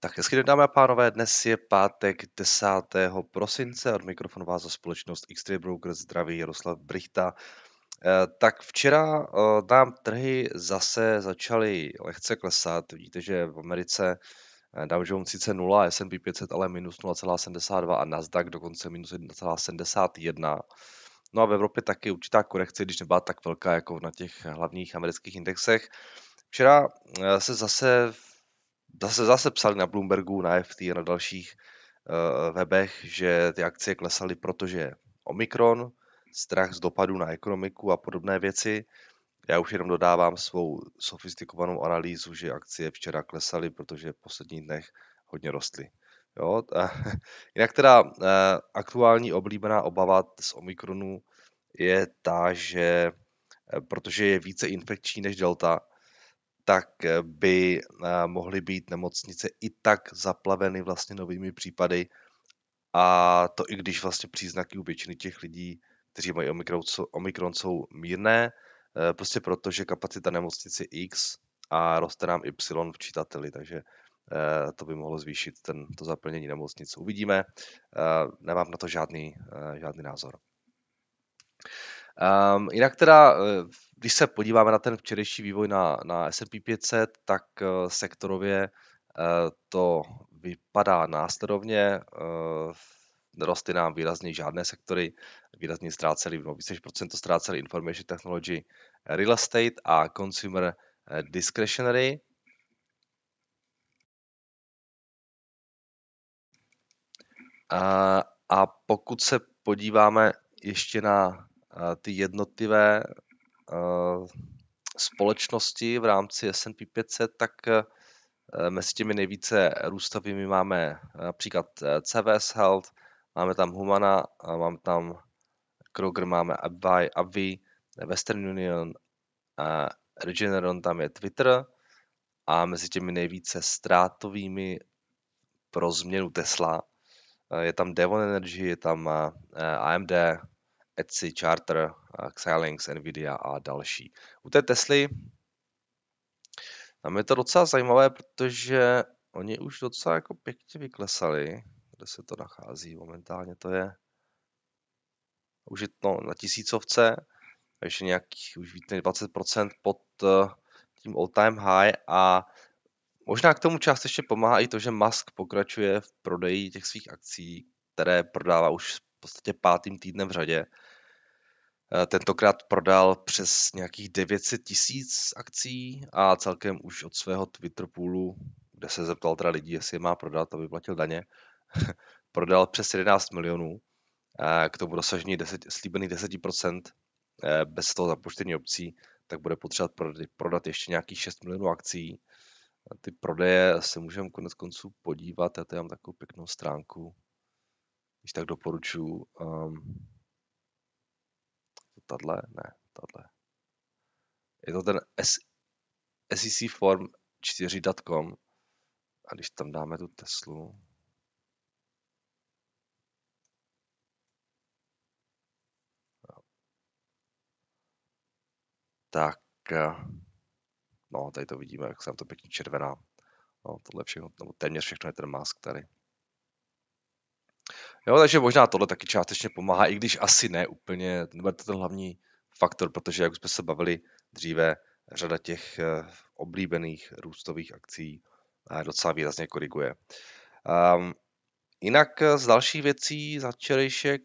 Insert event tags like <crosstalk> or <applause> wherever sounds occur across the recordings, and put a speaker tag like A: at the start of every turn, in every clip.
A: Tak hezky den, dámy a pánové, dnes je pátek 10. prosince, od mikrofonu vás za společnost X-Ray Broker zdraví Jaroslav Brichta. Eh, tak včera eh, nám trhy zase začaly lehce klesat. Vidíte, že v Americe eh, Dow Jones sice 0, S&P 500 ale minus 0,72 a Nasdaq dokonce minus 1,71. No a v Evropě taky určitá korekce, když nebyla tak velká jako na těch hlavních amerických indexech. Včera se zase zase, zase psali na Bloombergu, na FT a na dalších uh, webech, že ty akcie klesaly, protože Omikron, strach z dopadu na ekonomiku a podobné věci. Já už jenom dodávám svou sofistikovanou analýzu, že akcie včera klesaly, protože v posledních dnech hodně rostly. Jo? <laughs> Jinak teda uh, aktuální oblíbená obava z Omikronu je ta, že eh, protože je více infekční než delta, tak eh, by eh, mohly být nemocnice i tak zaplaveny vlastně novými případy a to i když vlastně příznaky u většiny těch lidí, kteří mají Omikron, Omikron jsou mírné, eh, prostě proto, že kapacita nemocnice X a roste nám Y v čítateli, takže to by mohlo zvýšit ten, to zaplnění nemocnic. Uvidíme, nemám na to žádný, žádný názor. Um, jinak teda, když se podíváme na ten včerejší vývoj na, na S&P 500, tak uh, sektorově uh, to vypadá následovně. Uh, nerostly nám výrazně žádné sektory, výrazně ztráceli, no více než procento ztráceli Information Technology, Real Estate a Consumer Discretionary. A, a pokud se podíváme ještě na ty jednotlivé společnosti v rámci S&P 500, tak mezi těmi nejvíce růstovými máme například CVS Health, máme tam Humana, máme tam Kroger, máme Avi, Avi Western Union, Regeneron, tam je Twitter. A mezi těmi nejvíce ztrátovými pro změnu Tesla je tam Devon Energy, je tam AMD, Etsy, Charter, Xilinx, Nvidia a další. U té Tesly tam je to docela zajímavé, protože oni už docela jako pěkně vyklesali, kde se to nachází momentálně, to je už je to na tisícovce, ještě nějakých už víc než 20% pod eh, tím all time high a možná k tomu částečně pomáhá i to, že Musk pokračuje v prodeji těch svých akcí, které prodává už v podstatě pátým týdnem v řadě. Eh, tentokrát prodal přes nějakých 900 tisíc akcí a celkem už od svého Twitter poolu, kde se zeptal teda lidí, jestli je má prodat, aby platil daně, <laughs> prodal přes 11 milionů. K tomu dosažení 10, slíbených 10% eh, bez toho započtení opcí, tak bude potřebovat prodat ještě nějakých 6 milionů akcí. Ty prodeje se můžeme konec konců podívat, já tady mám takovou pěknou stránku, když tak doporučuji. Um, Tadle? Ne, tadle. Je to ten SEC Form 4.com a když tam dáme tu Teslu, tak eh, no, tady to vidíme, jak se to pěkně červená. No, tohle všechno, nebo téměř všechno je ten mask tady. Jo, takže možná tohle taky částečně pomáhá, i když asi ne úplně, nebude to ten hlavní faktor, protože jak jsme se bavili dříve, řada těch eh, oblíbených růstových akcí eh, docela výrazně koriguje. Um, jinak eh, z dalších věcí za včerejšek,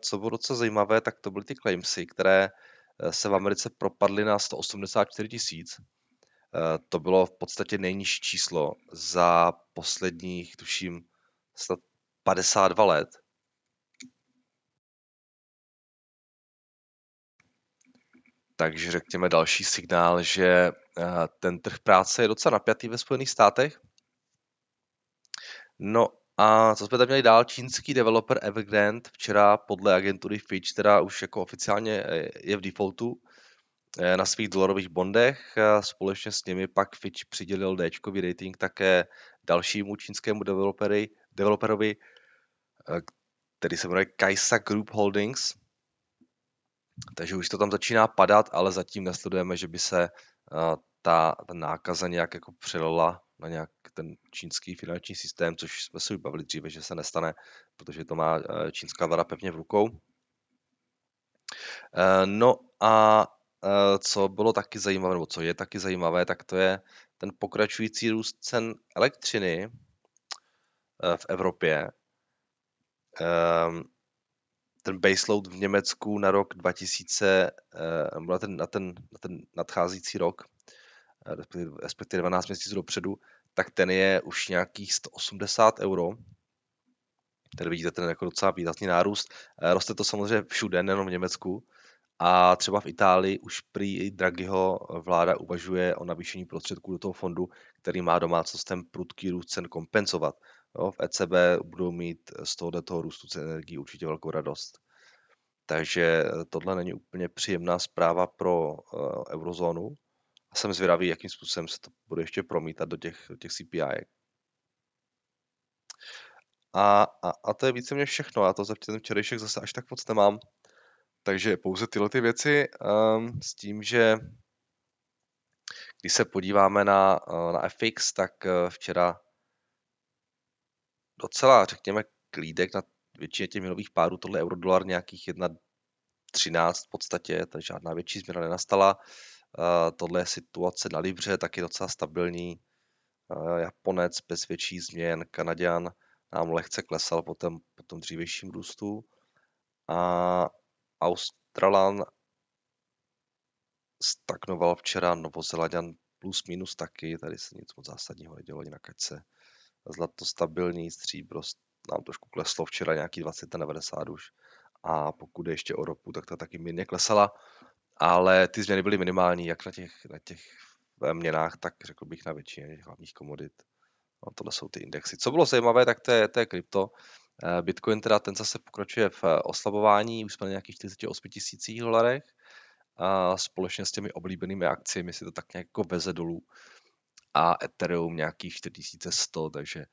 A: co bylo docela zajímavé, tak to byly ty claimsy, které se v Americe propadly na 184 tisíc. To bylo v podstatě nejnižší číslo za posledních, tuším, snad 52 let. Takže řekněme další signál, že eh, ten trh práce je docela napjatý ve Spojených státech. No a co jsme tam měli dál? Čínský developer Evergrande včera podle agentury Fitch, která už jako oficiálně eh, je v defaultu eh, na svých dolarových bondech. Společně s nimi pak Fitch přidělil d rating také dalšímu čínskému developery, developerovi který se jmenuje Kaisa Group Holdings. Takže už to tam začíná padat, ale zatím nesledujeme, že by se eh, ta, ta nákaza nějak jako přelila na nějak ten čínský finanční systém, což jsme si bavili dříve, že se nestane, protože to má eh, čínská vláda pevně v rukou. Eh, no a co bylo taky zajímavé, nebo co je taky zajímavé, tak to je ten pokračující růst cen elektřiny v Evropě. Ehm, ten baseload v Německu na rok 2000, na ten, na ten, na ten nadcházející rok, respektive 12 měsíců dopředu, tak ten je už nějakých 180 euro. Tady vidíte ten jako docela výrazný nárůst. Eh, roste to samozřejmě všude, nejenom v Německu. A třeba v Itálii už prý Draghiho vláda uvažuje o navýšení prostředků do toho fondu, který má domácnostem prudký růst cen kompenzovat. Jo, v ECB budou mít z tohoto růstu cen energií určitě velkou radost. Takže tohle není úplně příjemná zpráva pro uh, eurozónu jsem zvědavý, jakým způsobem se to bude ještě promítat do těch, do těch CPI. A, a, a to je víceméně všechno. Já to za ten včerejšek zase až tak moc nemám. Takže pouze tyhle ty věci um, s tím, že když se podíváme na, uh, na FX, tak včera docela, řekněme, klídek na většině těch měnových párů, tohle euro-dolar nějakých 1,13 v podstatě, takže žádná větší změna nenastala. Tohle je situace na Libře, taky docela stabilní. Japonec bez větší změn, Kanaděn nám lehce klesal po tom, po tom dřívějším růstu. A Australan stagnoval včera, Novozelandian plus minus taky, tady se nic moc zásadního nedělo, jinak ať se zlato stabilní, stříbro nám trošku kleslo včera nějaký 20 90 už a pokud je ještě o ropu, tak ta taky mírně klesala ale ty změny byly minimální, jak na těch, na těch měnách, tak řekl bych na většině hlavních komodit. No, tohle jsou ty indexy. Co bylo zajímavé, tak to je, to je krypto. Eh, Bitcoin teda ten zase pokračuje v eh, oslabování, už jsme na nějakých 48 tisících dolarech a společně s těmi oblíbenými akciemi si to tak nějak jako veze dolů a Ethereum nějakých 4100, takže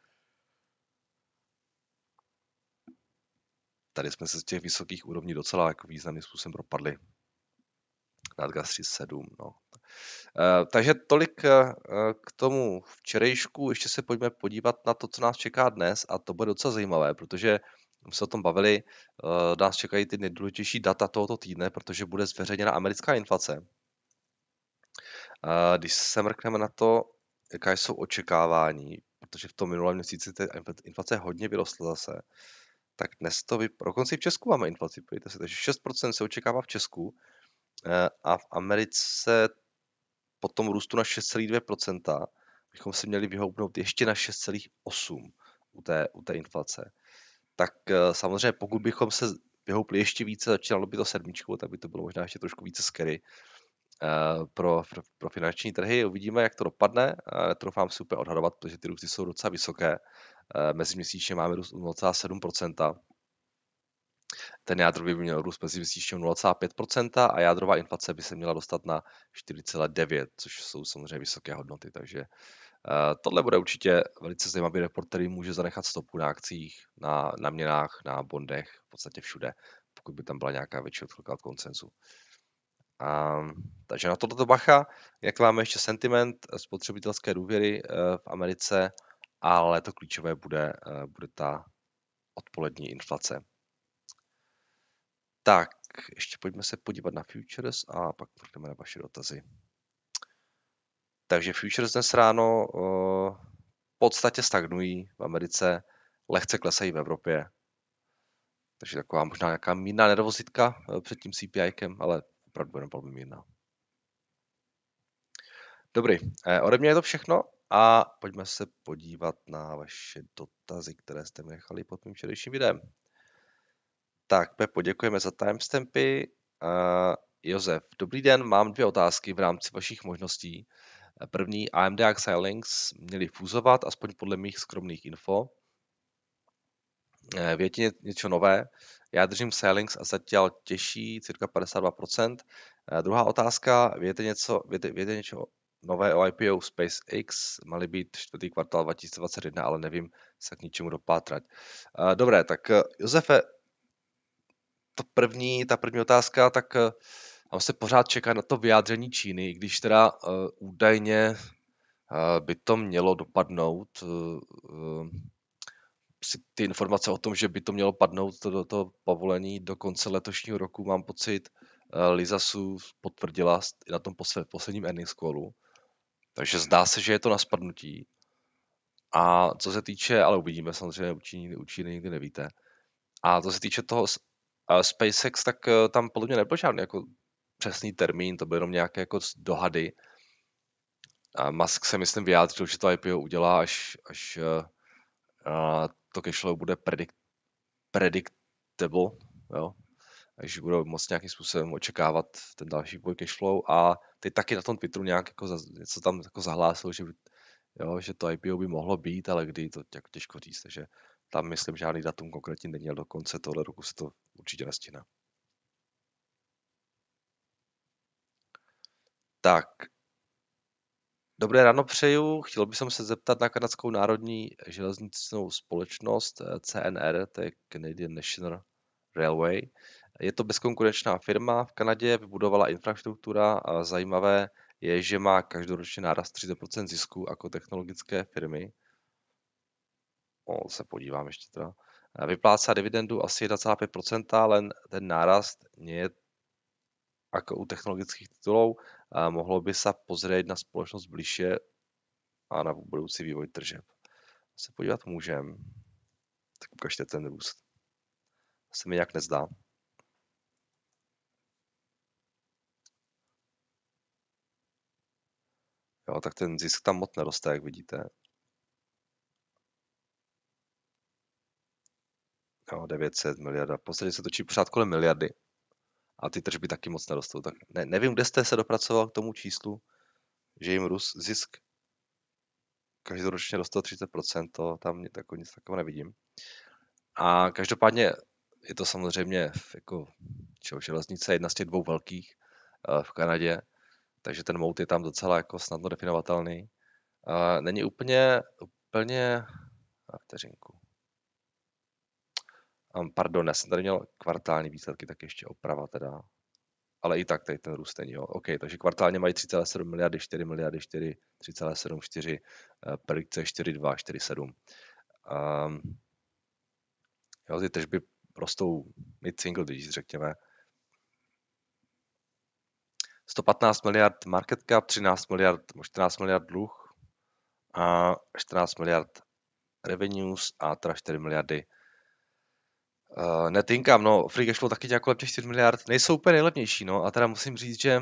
A: tady jsme se z těch vysokých úrovní docela jako významným způsobem propadli GAS 37. No. Uh, takže tolik uh, k tomu včerejšku. Ještě se pojďme podívat na to, co nás čeká dnes a to bude docela zajímavé, protože jsme se o tom bavili, uh, nás čekají ty nejdůležitější data tohoto týdne, protože bude zveřejněna americká inflace. Když se mrkneme na to, jaká jsou očekávání, protože v tom minulém měsíci ta inflace hodně vyrostla zase, tak dnes to vypadá, dokonce i v Česku máme inflaci, podívejte se, takže 6% se očekává v Česku, Eh, a v Americe po tom růstu na 6,2% bychom si měli vyhoupnout ještě na 6,8% u té, u té inflace. Tak eh, samozřejmě pokud bychom se vyhoupli ještě více, začínalo by to sedmičkou, tak by to bylo možná ještě trošku více scary pro, pro, pro finanční trhy. Uvidíme, jak to dopadne. Netroufám si úplně odhadovat, protože ty růsty jsou docela vysoké. Meziměsíčně máme růst 0,7%, ten jádrový by měl růst mezi měsíčně 0,5% a jádrová inflace by se měla dostat na 4,9%, což jsou samozřejmě vysoké hodnoty, takže tohle bude určitě velice zajímavý report, který může zanechat stopu na akcích, na, na měnách, na bondech, v podstatě všude, pokud by tam byla nějaká větší odchylka od koncenzu. Um, takže na toto bacha, jak máme ještě sentiment spotřebitelské důvěry uh, v Americe, ale to klíčové bude, uh, bude ta odpolední inflace. Tak, ještě pojďme se podívat na futures a pak půjdeme na vaše dotazy. Takže futures dnes ráno uh, v podstatě stagnují v Americe, lehce klesají v Evropě. Takže taková možná nějaká mírná nervozitka před tím CPIkem, ale velmi mírná. Dobrý, eh, ode mě je to všechno a pojďme se podívat na vaše dotazy, které jste mi nechali pod mým včerejším videem. Tak, Pepo, děkujeme za timestampy. Uh, Josef, dobrý den, mám dvě otázky v rámci vašich možností. První, AMD a měli fúzovat, aspoň podle mých skromných info. Eh, větě něco nové. Já držím Xilinx a zatím těžší, cirka 52%. Uh, druhá otázka, věděte něco, věděte, věděte něco nové o IPO SpaceX, mali být čtvrtý kvartál 2021, ale nevím se k ničemu dopátrat. Uh, dobré, tak Josefe, to první, ta první otázka, tak tam eh, se pořád čeká na to vyjádření Číny, když teda údajně by to mělo dopadnout. Ty informace o tom, že by to mělo padnout to do toho povolení do konce letošního roku, mám pocit, Lizasu potvrdila na tom posledním earnings callu. Takže zdá se, že je to na spadnutí. A co se týče, ale uvidíme samozřejmě, učení, učení nikdy nevíte. A co se týče toho SpaceX, tak eh, tam podle mě nebyl žádný jako přesný termín, to byly jenom nějaké jako dohady. A Musk se myslím vyjádřil, že to IPO udělá, až, až uh, to cashflow bude predict, predictable, jo? až budou moc nějakým způsobem očekávat ten další boj cashflow a teď taky na tom Twitteru nějak jako za, něco tam jako zahlásil, že, jo, že to IPO by mohlo být, ale kdy to jako těžko říct, takže tam myslím žádný datum konkrétně není, ale do konce tohle roku se to určitě nestihne. Tak, Dobré ráno přeju. Chtěl bych se zeptat na kanadskou národní železničnou společnost eh, CNR, to je Canadian National Railway. Je to bezkonkurenčná firma v Kanadě, vybudovala infrastruktura a zajímavé je, že má každoročně nárast 30% zisku jako technologické firmy. O, se podívám ještě teda. Vyplácá dividendu asi 1,5%, ale ten nárast je jako u technologických titulů. Mohlo by se pozrieť na společnost bližšie a na budoucí vývoj tržeb. Se podívat můžem. Tak ukažte ten růst. Se mi nějak nezdá. Jo, tak ten zisk tam moc neroste, jak vidíte. Jo, 900 miliarda. V se točí pořád kolem miliardy. A ty tržby taky moc nerostou. Tak ne, nevím, kde jste se dopracoval k tomu číslu, že jim růst zisk každoročně rostl 30%, to tam jako nic takového nevidím. A každopádně je to samozřejmě jako čo, železnice, jedna z těch dvou velkých uh, v Kanadě, takže ten mout je tam docela jako snadno definovatelný. Uh, není úplně, úplně, a vteřinku. Um, pardon, já jsem tady měl kvartální výsledky, tak ještě oprava teda. Ale i tak tady ten růst není. Jo. OK, takže kvartálně mají 3,7 miliardy, 4 miliardy, 4, 3,7, 4, uh, predikce 4,2, 4,7. Um, jo, ty tržby rostou mid-single digits, řekněme. 115 miliard market cap, 13 miliard, 14 miliard dluh a 14 miliard revenues a teda 4 miliardy uh, net income. No, free cash flow taky nějak kolem těch 4 miliard nejsou úplně nejlevnější, no a teda musím říct, že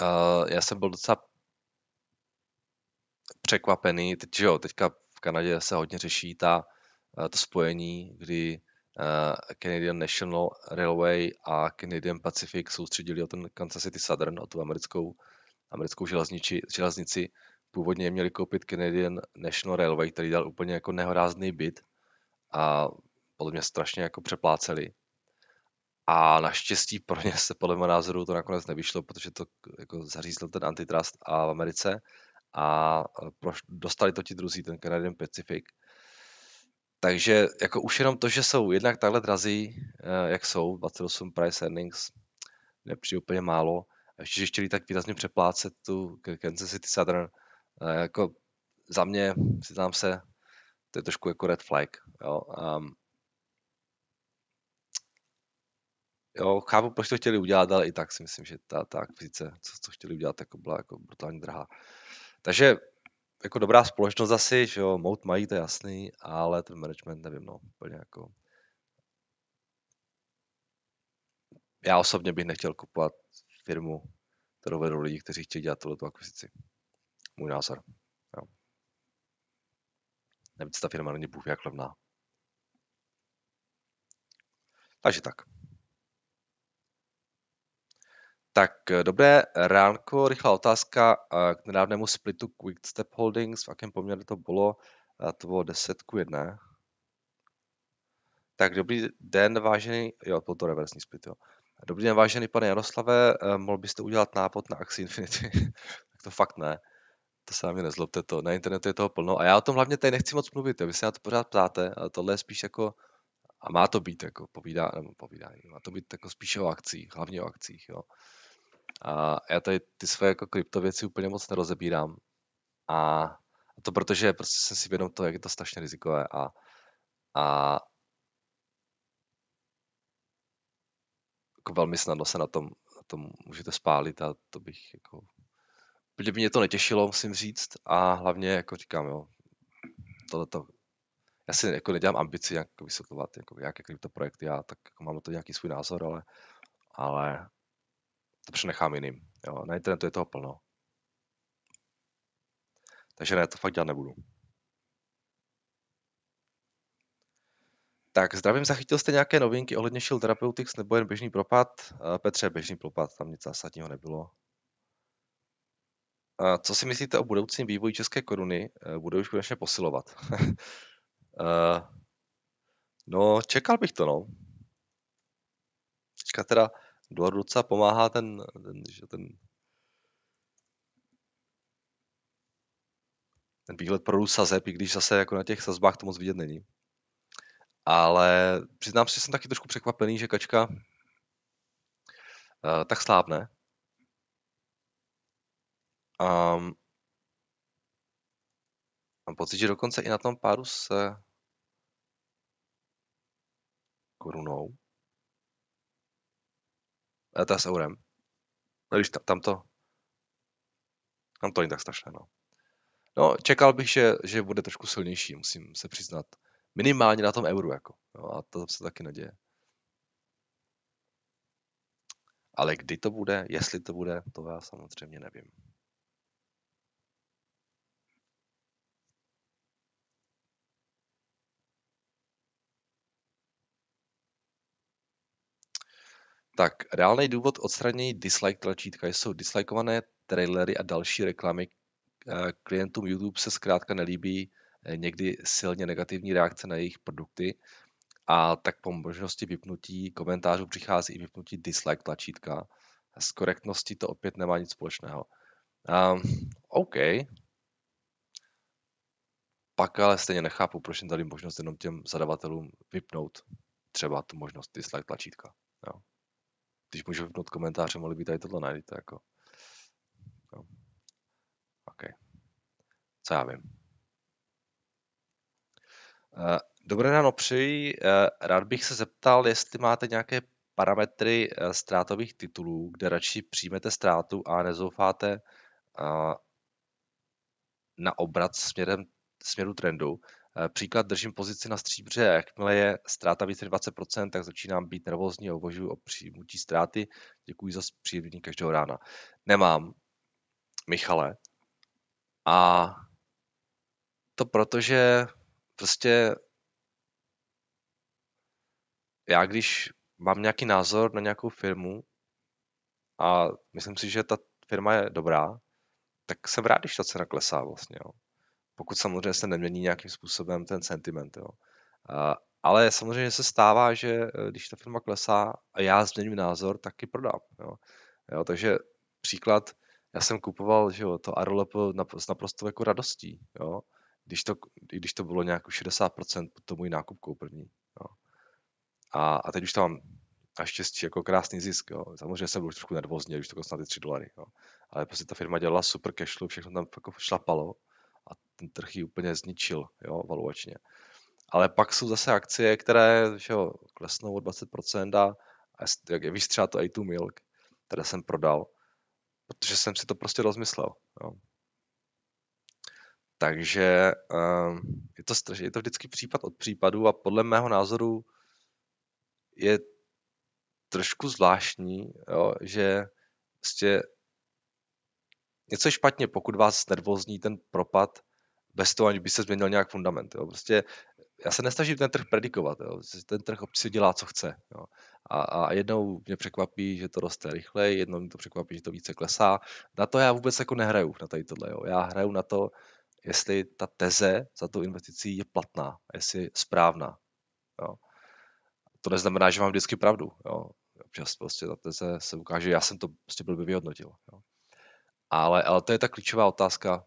A: uh, já jsem byl docela překvapený, teď, že jo, teďka v Kanadě se hodně řeší ta, uh, to spojení, kdy uh, Canadian National Railway a Canadian Pacific soustředili o ten Kansas City Southern, o tu americkou, americkou železnici, železnici. Původně měli koupit Canadian National Railway, který dal úplně jako nehorázný byt a podle mě strašně jako přepláceli. A naštěstí pro ně se podle mého názoru to nakonec nevyšlo, protože to jako zařízl ten antitrust a v Americe a dostali to ti druzí, ten Canadian Pacific. Takže jako už jenom to, že jsou jednak takhle drazí, eh, jak jsou, 28 price earnings, nepřijde úplně málo. A ještě, že chtěli tak výrazně přeplácet tu Kansas City Southern, eh, jako za mě, přiznám se, to je trošku jako red flag. Jo. Um, jo, chápu, proč to chtěli udělat, ale i tak si myslím, že ta, ta akvizice, co, co chtěli udělat, jako byla jako brutálně drahá. Takže jako dobrá společnost asi, že jo, mout mají, to je jasný, ale ten management nevím, no, úplně jako já osobně bych nechtěl kupovat firmu, kterou vedou lidi, kteří chtějí dělat tuto akvizici. Můj názor. Navíc ta firma není bůh jak levná. Takže tak. Tak eh, dobré ránko, rychlá otázka eh, k nedávnému splitu Quick Step Holdings, v jakém poměru to bylo, to bylo 10 ku 1. Tak dobrý den, vážený, jo, byl to reversní split, jo. Dobrý den, vážený pane Jaroslave, eh, mohl byste udělat nápad na Axie Infinity? <laughs> tak to fakt ne. To se na mě nezlobte, to, na internetu je toho plno. A já o tom hlavně tady nechci moc mluvit, vy se na to pořád ptáte, ale tohle je spíš jako, a má to být jako povídá, nebo povídání, má to být jako spíše o akcích, hlavně o akcích, jo. A já tady ty své jako kryptověci úplně moc nerozebírám. A to protože prostě jsem si vědom toho, jak je to strašně rizikové a, a jako velmi snadno se na tom, na tom můžete spálit a to bych jako by mě to netěšilo, musím říct, a hlavně, jako říkám, jo, tohleto, já si jako nedělám ambici jak vysvětlovat, jako jaké kryptoprojekty já, tak jako mám na to nějaký svůj názor, ale, ale to přenechám jiným. Jo. Na internetu je toho plno. Takže ne, to fakt dělat nebudu. Tak zdravím, zachytil jste nějaké novinky ohledně Shield Therapeutics nebo jen běžný propad? Eh, Petře, běžný propad, tam nic zásadního nebylo. Co si myslíte o budoucím vývoji české koruny? Eh, bude už konečně posilovat. <laughs> Eh, no, čekal bych to, no. Teďka teda dolar docela pomáhá ten, ten, že ten, ten výhled pro sazeb, i když zase jako na těch sazbách to moc vidět není. Ale přiznám si, že jsem taky trošku překvapený, že kačka uh, tak slábne. Um, mám pocit, že dokonce i na tom páru se korunou. A to s eurem. No když tam, tam to, tam to není tak strašné, no. No, čekal bych, že, že bude trošku silnější, musím se přiznat. Minimálně na tom euru, jako. No, a to se taky neděje. Ale kdy to bude, jestli to bude, to já samozřejmě nevím. Tak, reálný důvod odstranění dislike tlačítka jsou dislikeované trailery a další reklamy. Eh, klientům YouTube se zkrátka nelíbí eh, někdy silně negativní reakce na jejich produkty a tak po možnosti vypnutí komentářů přichází i vypnutí dislike tlačítka. S korektností to opět nemá nic společného. Um, OK. Pak ale stejně nechápu, proč jim dali možnost jenom těm zadavatelům vypnout třeba tu možnost dislike tlačítka. Jo když můžu vypnout komentáře, mohli by tady tohle najdete jako. No. OK. Co já vím. Uh, dobré ráno, přeji. Uh, rád bych se zeptal, jestli máte nějaké parametry uh, ztrátových titulů, kde radši přijmete ztrátu a nezoufáte na obrat směrem, směru trendu. Eh, příklad držím pozici na stříbře, jakmile je ztráta více 20%, tak začínám být nervózní a uvažuji o přijmutí ztráty. Děkuji za příjemný každého rána. Nemám, Michale. A to proto, že prostě já když mám nějaký názor na nějakou firmu a myslím si, že ta firma je dobrá, tak jsem rád, když ta cena klesá vlastně. Jo pokud samozřejmě se nemění nějakým způsobem ten sentiment. Jo. Ale samozřejmě se stává, že eh, když ta firma klesá a já změním názor, tak ji prodám. Jo. Jo, takže příklad, já jsem kupoval že jo, to Arolep s naprosto jako radostí, jo. Když, to, když to bylo nějak 60% to můj nákup první. Jo. A, a teď už tam mám naštěstí jako krásný zisk. Jo. Samozřejmě jsem byl trošku nervózní, když to kostalo ty 3 dolary. Jo. Ale prostě ta firma dělala super cashflow, všechno tam jako šlapalo a ten trh ji úplně zničil, jo, valuačně. Ale pak jsou zase akcie, které že jo, klesnou o 20% a, a jak je víš to A2 Milk, které jsem prodal, protože jsem si to prostě rozmyslel. Jo. Takže um, je, to, je to vždycky případ od případu a podle mého názoru je trošku zvláštní, jo, že prostě něco je špatně, pokud vás nervózní ten propad bez toho, aniž by se změnil nějak fundament. Jo. Prostě já se nesnažím ten trh predikovat. Jo. Ten trh si dělá, co chce. Jo. A, a jednou mě překvapí, že to roste rychleji, jednou mě to překvapí, že to více klesá. Na to já vůbec jako nehraju, na tady tohle. Jo. Já hraju na to, jestli ta teze za tou investicí je platná jestli je správná. Jo. To neznamená, že mám vždycky pravdu. Jo. Občas prostě ta teze se ukáže, že já jsem to prostě byl by vyhodnotil. Jo. Ale, ale to je ta klíčová otázka,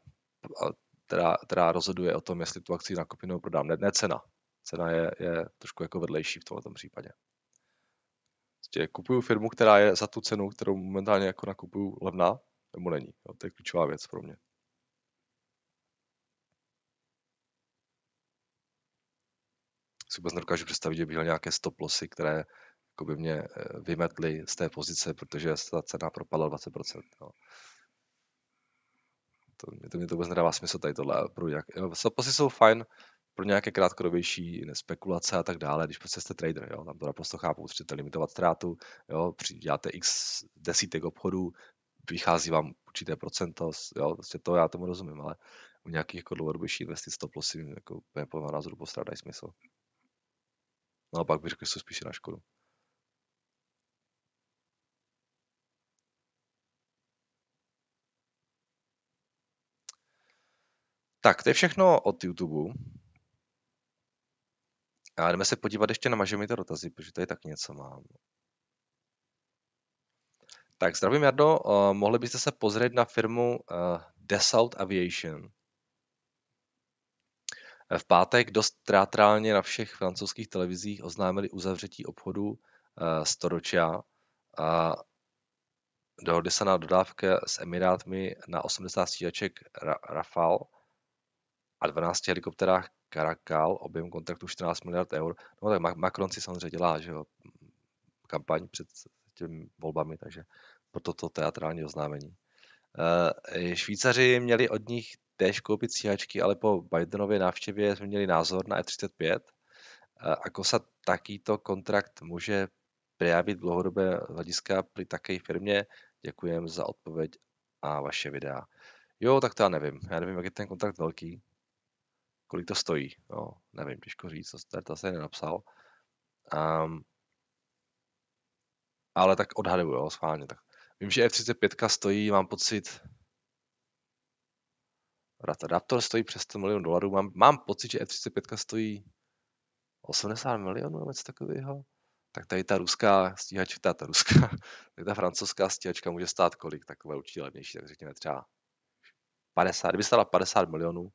A: která, která rozhoduje o tom, jestli tu akci nakoupím nebo prodám. Ne, ne cena. Cena je, je trošku jako vedlejší v tomto případě. Prostě kupuju firmu, která je za tu cenu, kterou momentálně jako nakupuju levná, nebo není. Jo, to je klíčová věc pro mě. Si vůbec nedokážu představit, že bych měl nějaké stop lossy, které jako by mě eh, vymetly z té pozice, protože ta cena propadla 20%. Jo. To, mě, to, mě to vůbec nedává smysl tady tohle. Pro nějak, jo, stop lossy jsou fajn pro nějaké krátkodobější spekulace a tak dále, když prostě jste trader, jo, tam to naprosto chápu, chcete limitovat ztrátu, jo, děláte x desítek obchodů, vychází vám určité procento, jo, prostě to já tomu rozumím, ale u nějakých jako dlouhodobějších investic to lossy jako po názoru postrádají smysl. No a pak bych řekl, že jsou spíše na škodu. Tak, to je všechno od YouTube. A jdeme se podívat ještě na mažemité dotazy, protože tady taky něco mám. Tak, zdravím Jardo, uh, mohli byste se pozrieť na firmu uh, Dassault Aviation. V pátek dost teatrálně na všech francouzských televizích oznámili uzavřetí obchodu uh, s Toročia a dohodli se na dodávka s Emirátmi na 80 stíhaček Rafale a 12 helikopterách Caracal, objem kontraktu 14 miliard eur. No tak Macron si samozřejmě dělá že jo, kampaň před těmi volbami, takže proto to teatrální oznámení. Uh, Švýcaři měli od nich též koupit stíhačky, ale po Bidenově návštěvě jsme měli názor na E35. Uh, ako sa takýto kontrakt může prejavit dlouhodobé hlediska při také firmě? Děkujem za odpověď a vaše videa. Jo, tak to já nevím. Já nevím, jak je ten kontrakt velký kolik to stojí. No, nevím, těžko říct, to, to se nenapsal. Um, ale tak odhaduju, jo, schválně. Tak. Vím, že F-35 stojí, mám pocit, Raptor stojí přes 100 milionů dolarů. Mám, mám pocit, že F-35 stojí 80 milionů nebo něco takového. Tak tady ta ruská stíhačka, ta, ta ruská, <laughs> tady ta francouzská stíhačka může stát kolik, takové určitě levnější, tak řekněme třeba 50, kdyby stála 50 milionů,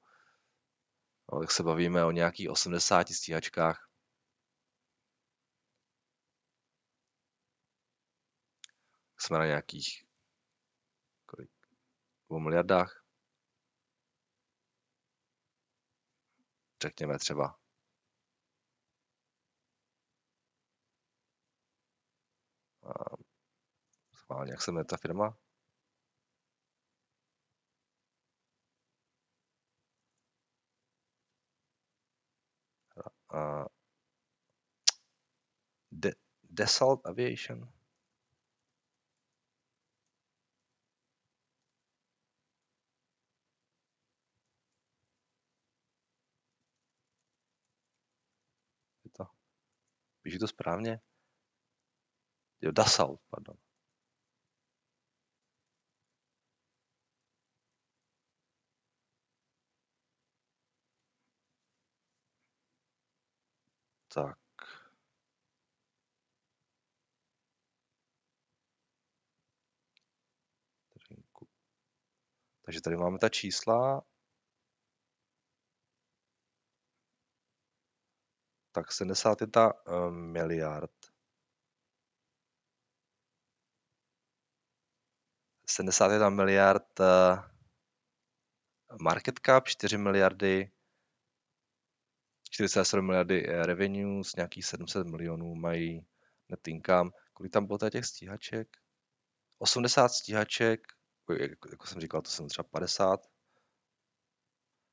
A: No, tak se bavíme o nějakých 80 stíhačkách. Jsme na nějakých kolik? 2 miliardách. Řekněme třeba. schválně, jak se jmenuje ta firma? Uh, De- Dassault Aviation. Je to, píši to správně? Jo, Dassault, pardon. Tak. Takže tady máme ta čísla. Tak 71 eh, miliard. 71 miliard eh, market cap, 4 miliardy 47 miliardy eh, revenue, z nějakých 700 milionů mají net income. Kolik tam bylo těch stíhaček? 80 stíhaček, jako, jako jsem říkal, to jsem třeba 50.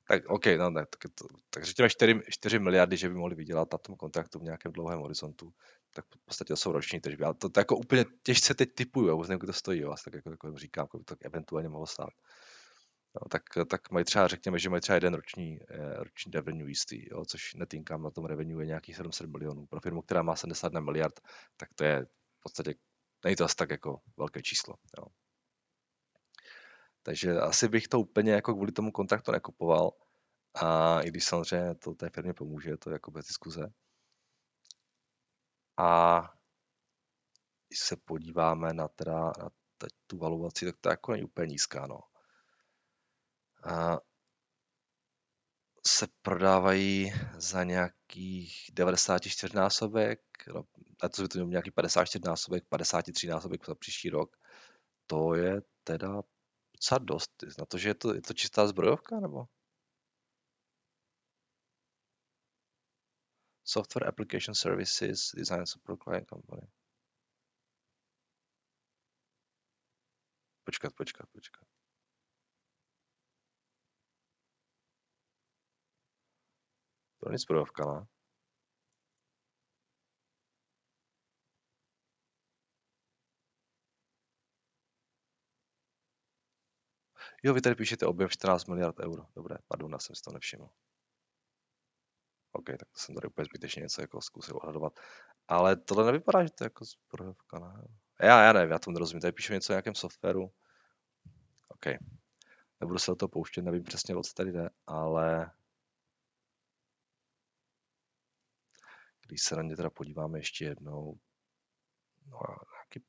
A: Tak OK, no ne, tak, to, tak řekněme 4, 4 miliardy, že by mohli vydělat na tom kontraktu v nějakém dlouhém horizontu, tak v podstatě to jsou roční tržby. Ale to, to jako úplně těžce teď typuju, já vůbec nevím, kdo to stojí, jo, tak jako, jako říkám, kolik to eventuálně mohlo stát no, tak, tak mají třeba, řekněme, že mají třeba jeden roční, eh, roční revenue jistý, jo, což netinkám na tom revenue je nějakých 700 milionů. Pro firmu, která má 71 miliard, tak to je v podstatě, není to asi tak jako velké číslo. Jo. Takže asi bych to úplně jako kvůli tomu kontraktu nekupoval. A i když samozřejmě to té firmě pomůže, to je jako bez diskuze. A když se podíváme na, teda, na tu valuaci, tak to jako není úplně nízká. No. Se prodávají za nějakých 94 násobek, no, to by to měl nějaký 54 násobek, 53 násobek za příští rok. To je teda docela dost. Na to, že je to, je to čistá zbrojovka, nebo? Software Application Services Design Support Client Company. Počkat, počkat, počkat. To není zbrojovka, ne? Jo, vy tady píšete objem 14 miliard euro. Dobré, pardon, já jsem si to nevšiml. OK, tak to jsem tady úplně zbytečně něco jako zkusil odhadovat. Ale tohle nevypadá, že to je jako zbrojovka, ne? Já, já nevím, já tomu nerozumím. Tady píšu něco o nějakém softwaru. OK. Nebudu se do toho pouštět, nevím přesně, o co tady jde, ale když se na ně teda podíváme ještě jednou, no, nějaký,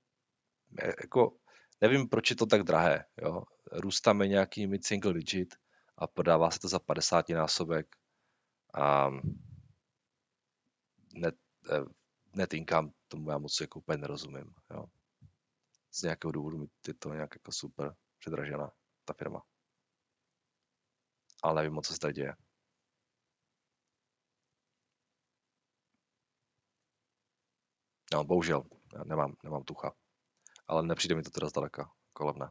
A: jako, nevím, proč je to tak drahé, jo. Růstáme nějaký mid single digit a prodává se to za 50 násobek a net, eh, net income, tomu já moc jako úplně nerozumím, jo. Z nějakého důvodu je to nějak jako super předražená, ta firma. Ale nevím, co se tady děje. No, bohužel, já nemám, nemám tucha. Ale nepřijde mi to teda zdaleka kolevné.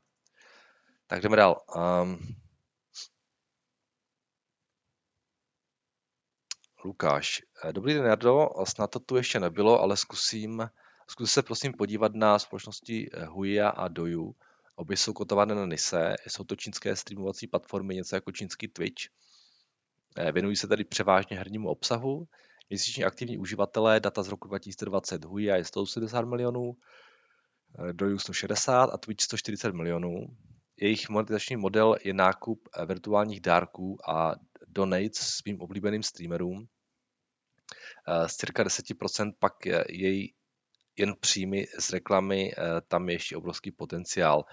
A: Tak jdeme dál. Um, Lukáš. Eh, dobrý den, Jardo. Snad to tu ještě nebylo, ale zkusím, zkusím se prosím podívat na společnosti eh, Huia a Doju. Obě jsou kotované na NISE, jsou to čínské streamovací platformy, něco jako čínský Twitch. Eh, věnují se tady převážně hernímu obsahu. Měsíční aktivní uživatelé, data z roku 2020, Huia je 180 milionů, Doju 160 a Twitch 140 milionů. Jejich monetizační model je nákup virtuálních dárků a donates svým oblíbeným streamerům. Z cirka 10% pak její jen příjmy z reklamy, tam je ještě obrovský potenciál.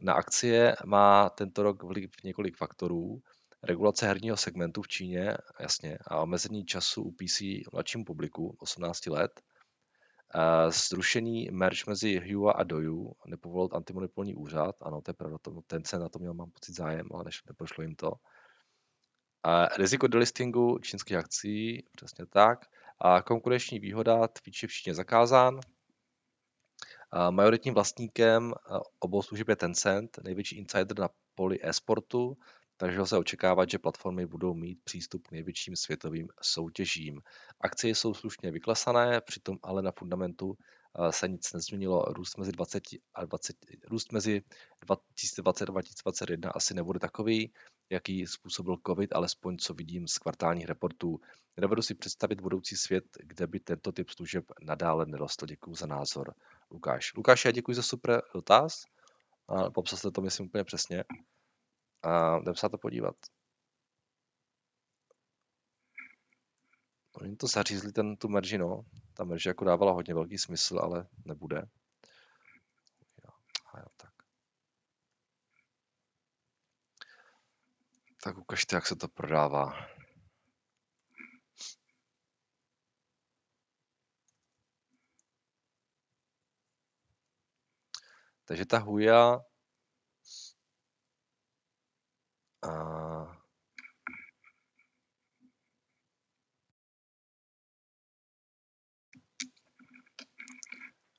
A: Na akcie má tento rok vliv několik faktorů. Regulace herního segmentu v Číně, jasně, a omezení času u PC mladším publiku 18 let. Zrušení merge mezi Hua a Doju nepovolil antimonopolní úřad, ano, to je pravda, ten se na to měl, mám pocit zájem, ale než neprošlo jim to. A riziko delistingu čínských akcí, přesně tak. A konkurenční výhoda, Twitch je v Číně zakázán. A majoritním vlastníkem obou služeb je Tencent, největší insider na poli e-sportu, takže lze očekávat, že platformy budou mít přístup k největším světovým soutěžím. Akcie jsou slušně vyklesané, přitom ale na fundamentu se nic nezměnilo. Růst mezi, 20 a 20, růst mezi 2020 a 2021 asi nebude takový, jaký způsobil COVID, alespoň co vidím z kvartálních reportů. Nedovedu si představit budoucí svět, kde by tento typ služeb nadále nerostl. Děkuji za názor. Lukáš. Lukáš, já děkuji za super dotaz. popsal jste to, myslím, úplně přesně. A jdeme se na to podívat. Oni to zařízli, ten, tu merži, no. Ta merži jako dávala hodně velký smysl, ale nebude. Jo, a jo, tak. Tak ukažte, jak se to prodává. Takže ta huja a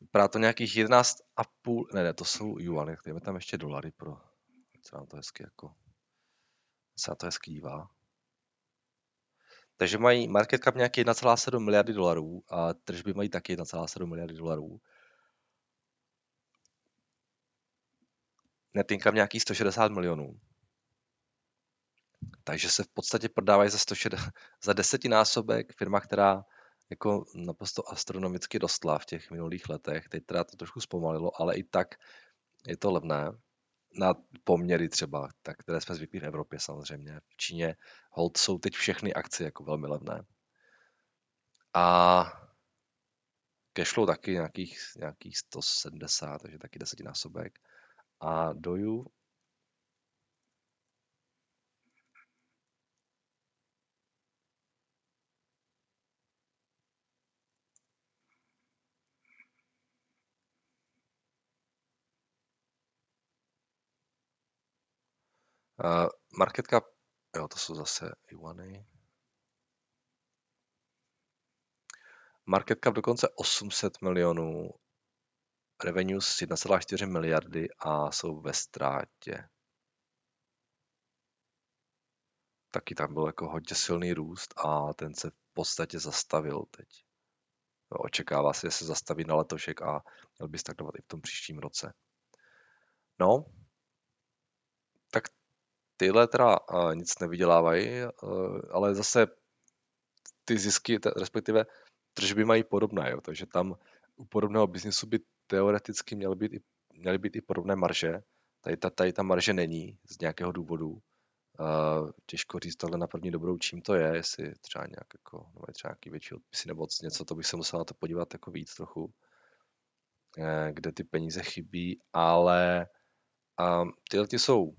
A: Vypadá to nějakých 11,5, ne, ne, to jsou juany, tak tam ještě dolary pro, se nám to hezky jako, se na to hezky dívá. Takže mají market cap nějaký 1,7 miliardy dolarů a tržby mají taky 1,7 miliardy dolarů. Net nějaký 160 milionů. Takže se v podstatě prodávají za, 160, <laughs> za desetinásobek firma, která jako naprosto astronomicky rostla v těch minulých letech. Teď teda to trošku zpomalilo, ale i tak je to levné na poměry třeba, tak, které jsme zvyklí v Evropě samozřejmě. V Číně hold jsou teď všechny akcie jako velmi levné. A cashflow taky nějakých, nějakých 170, takže taky desetinásobek. A doju Uh, market cap, jo, to jsou zase Iwany. Market cap dokonce 800 milionů, revenues 1,4 miliardy a jsou ve ztrátě. Taky tam byl jako hodně silný růst a ten se v podstatě zastavil teď. Očekává se, že se zastaví na letošek a měl by stagnovat i v tom příštím roce. No, tyhle teda nic nevydělávají, uh, ale zase ty zisky, respektive tržby mají podobné, jo, takže tam u podobného biznisu by teoreticky měly být i, měly být i podobné marže. Tady ta, tady ta marže není z nějakého důvodu. Uh, těžko říct tohle na první dobrou, čím to je, jestli třeba nějak jako, nebo třeba nějaký větší odpisy nebo něco, to bych se musel na to podívat jako víc trochu, uh, kde ty peníze chybí, ale um, tyhle ty jsou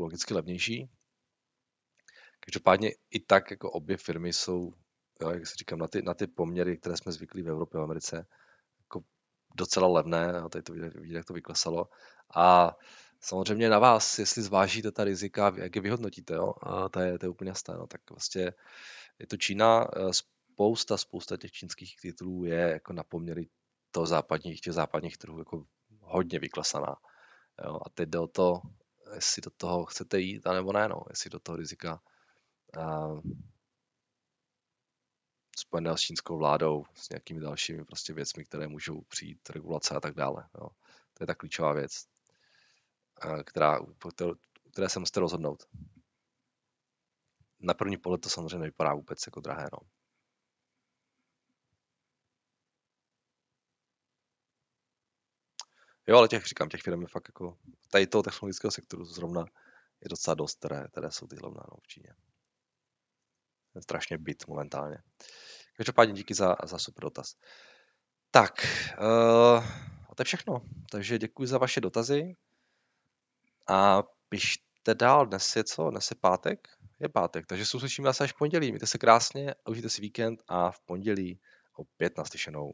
A: logicky levnější. Každopádně i tak jako obě firmy jsou jo, jak si říkám, na ty, na ty poměry, které jsme zvyklí v Evropě a Americe, jako docela levné, a tady to vidíte, jak to vyklesalo. A samozřejmě na vás, jestli zvážíte ta rizika, jak je vyhodnotíte, jo? A to je, to je úplně jasné. No. Tak vlastně je to Čína, eh, spousta, spousta těch čínských titulů je jako na poměry toho západních, těch západních trhů jako hodně vyklesaná. Jo? A teď jde o to, jestli do toho chcete jít, anebo ne, no. jestli do toho rizika uh, spojeného s čínskou vládou, s nějakými dalšími prostě věcmi, které můžou přijít, regulace a tak dále. Jo. To je ta klíčová věc, která, které se musíte rozhodnout. Na první pohled to samozřejmě nevypadá vůbec jako drahé. No. Jo, ale těch, říkám, těch firm je fakt jako, tady toho technologického sektoru zrovna je docela dost, které, které jsou ty hlavné no, v Číně. Je strašně byt momentálně. Každopádně díky za, za super dotaz. Tak, uh, a to je všechno. Takže děkuji za vaše dotazy. A pište dál. Dnes je co? Dnes je pátek? Je pátek, takže se uslyšíme zase až v pondělí. Mějte se krásně, užijte si víkend a v pondělí opět naslyšenou.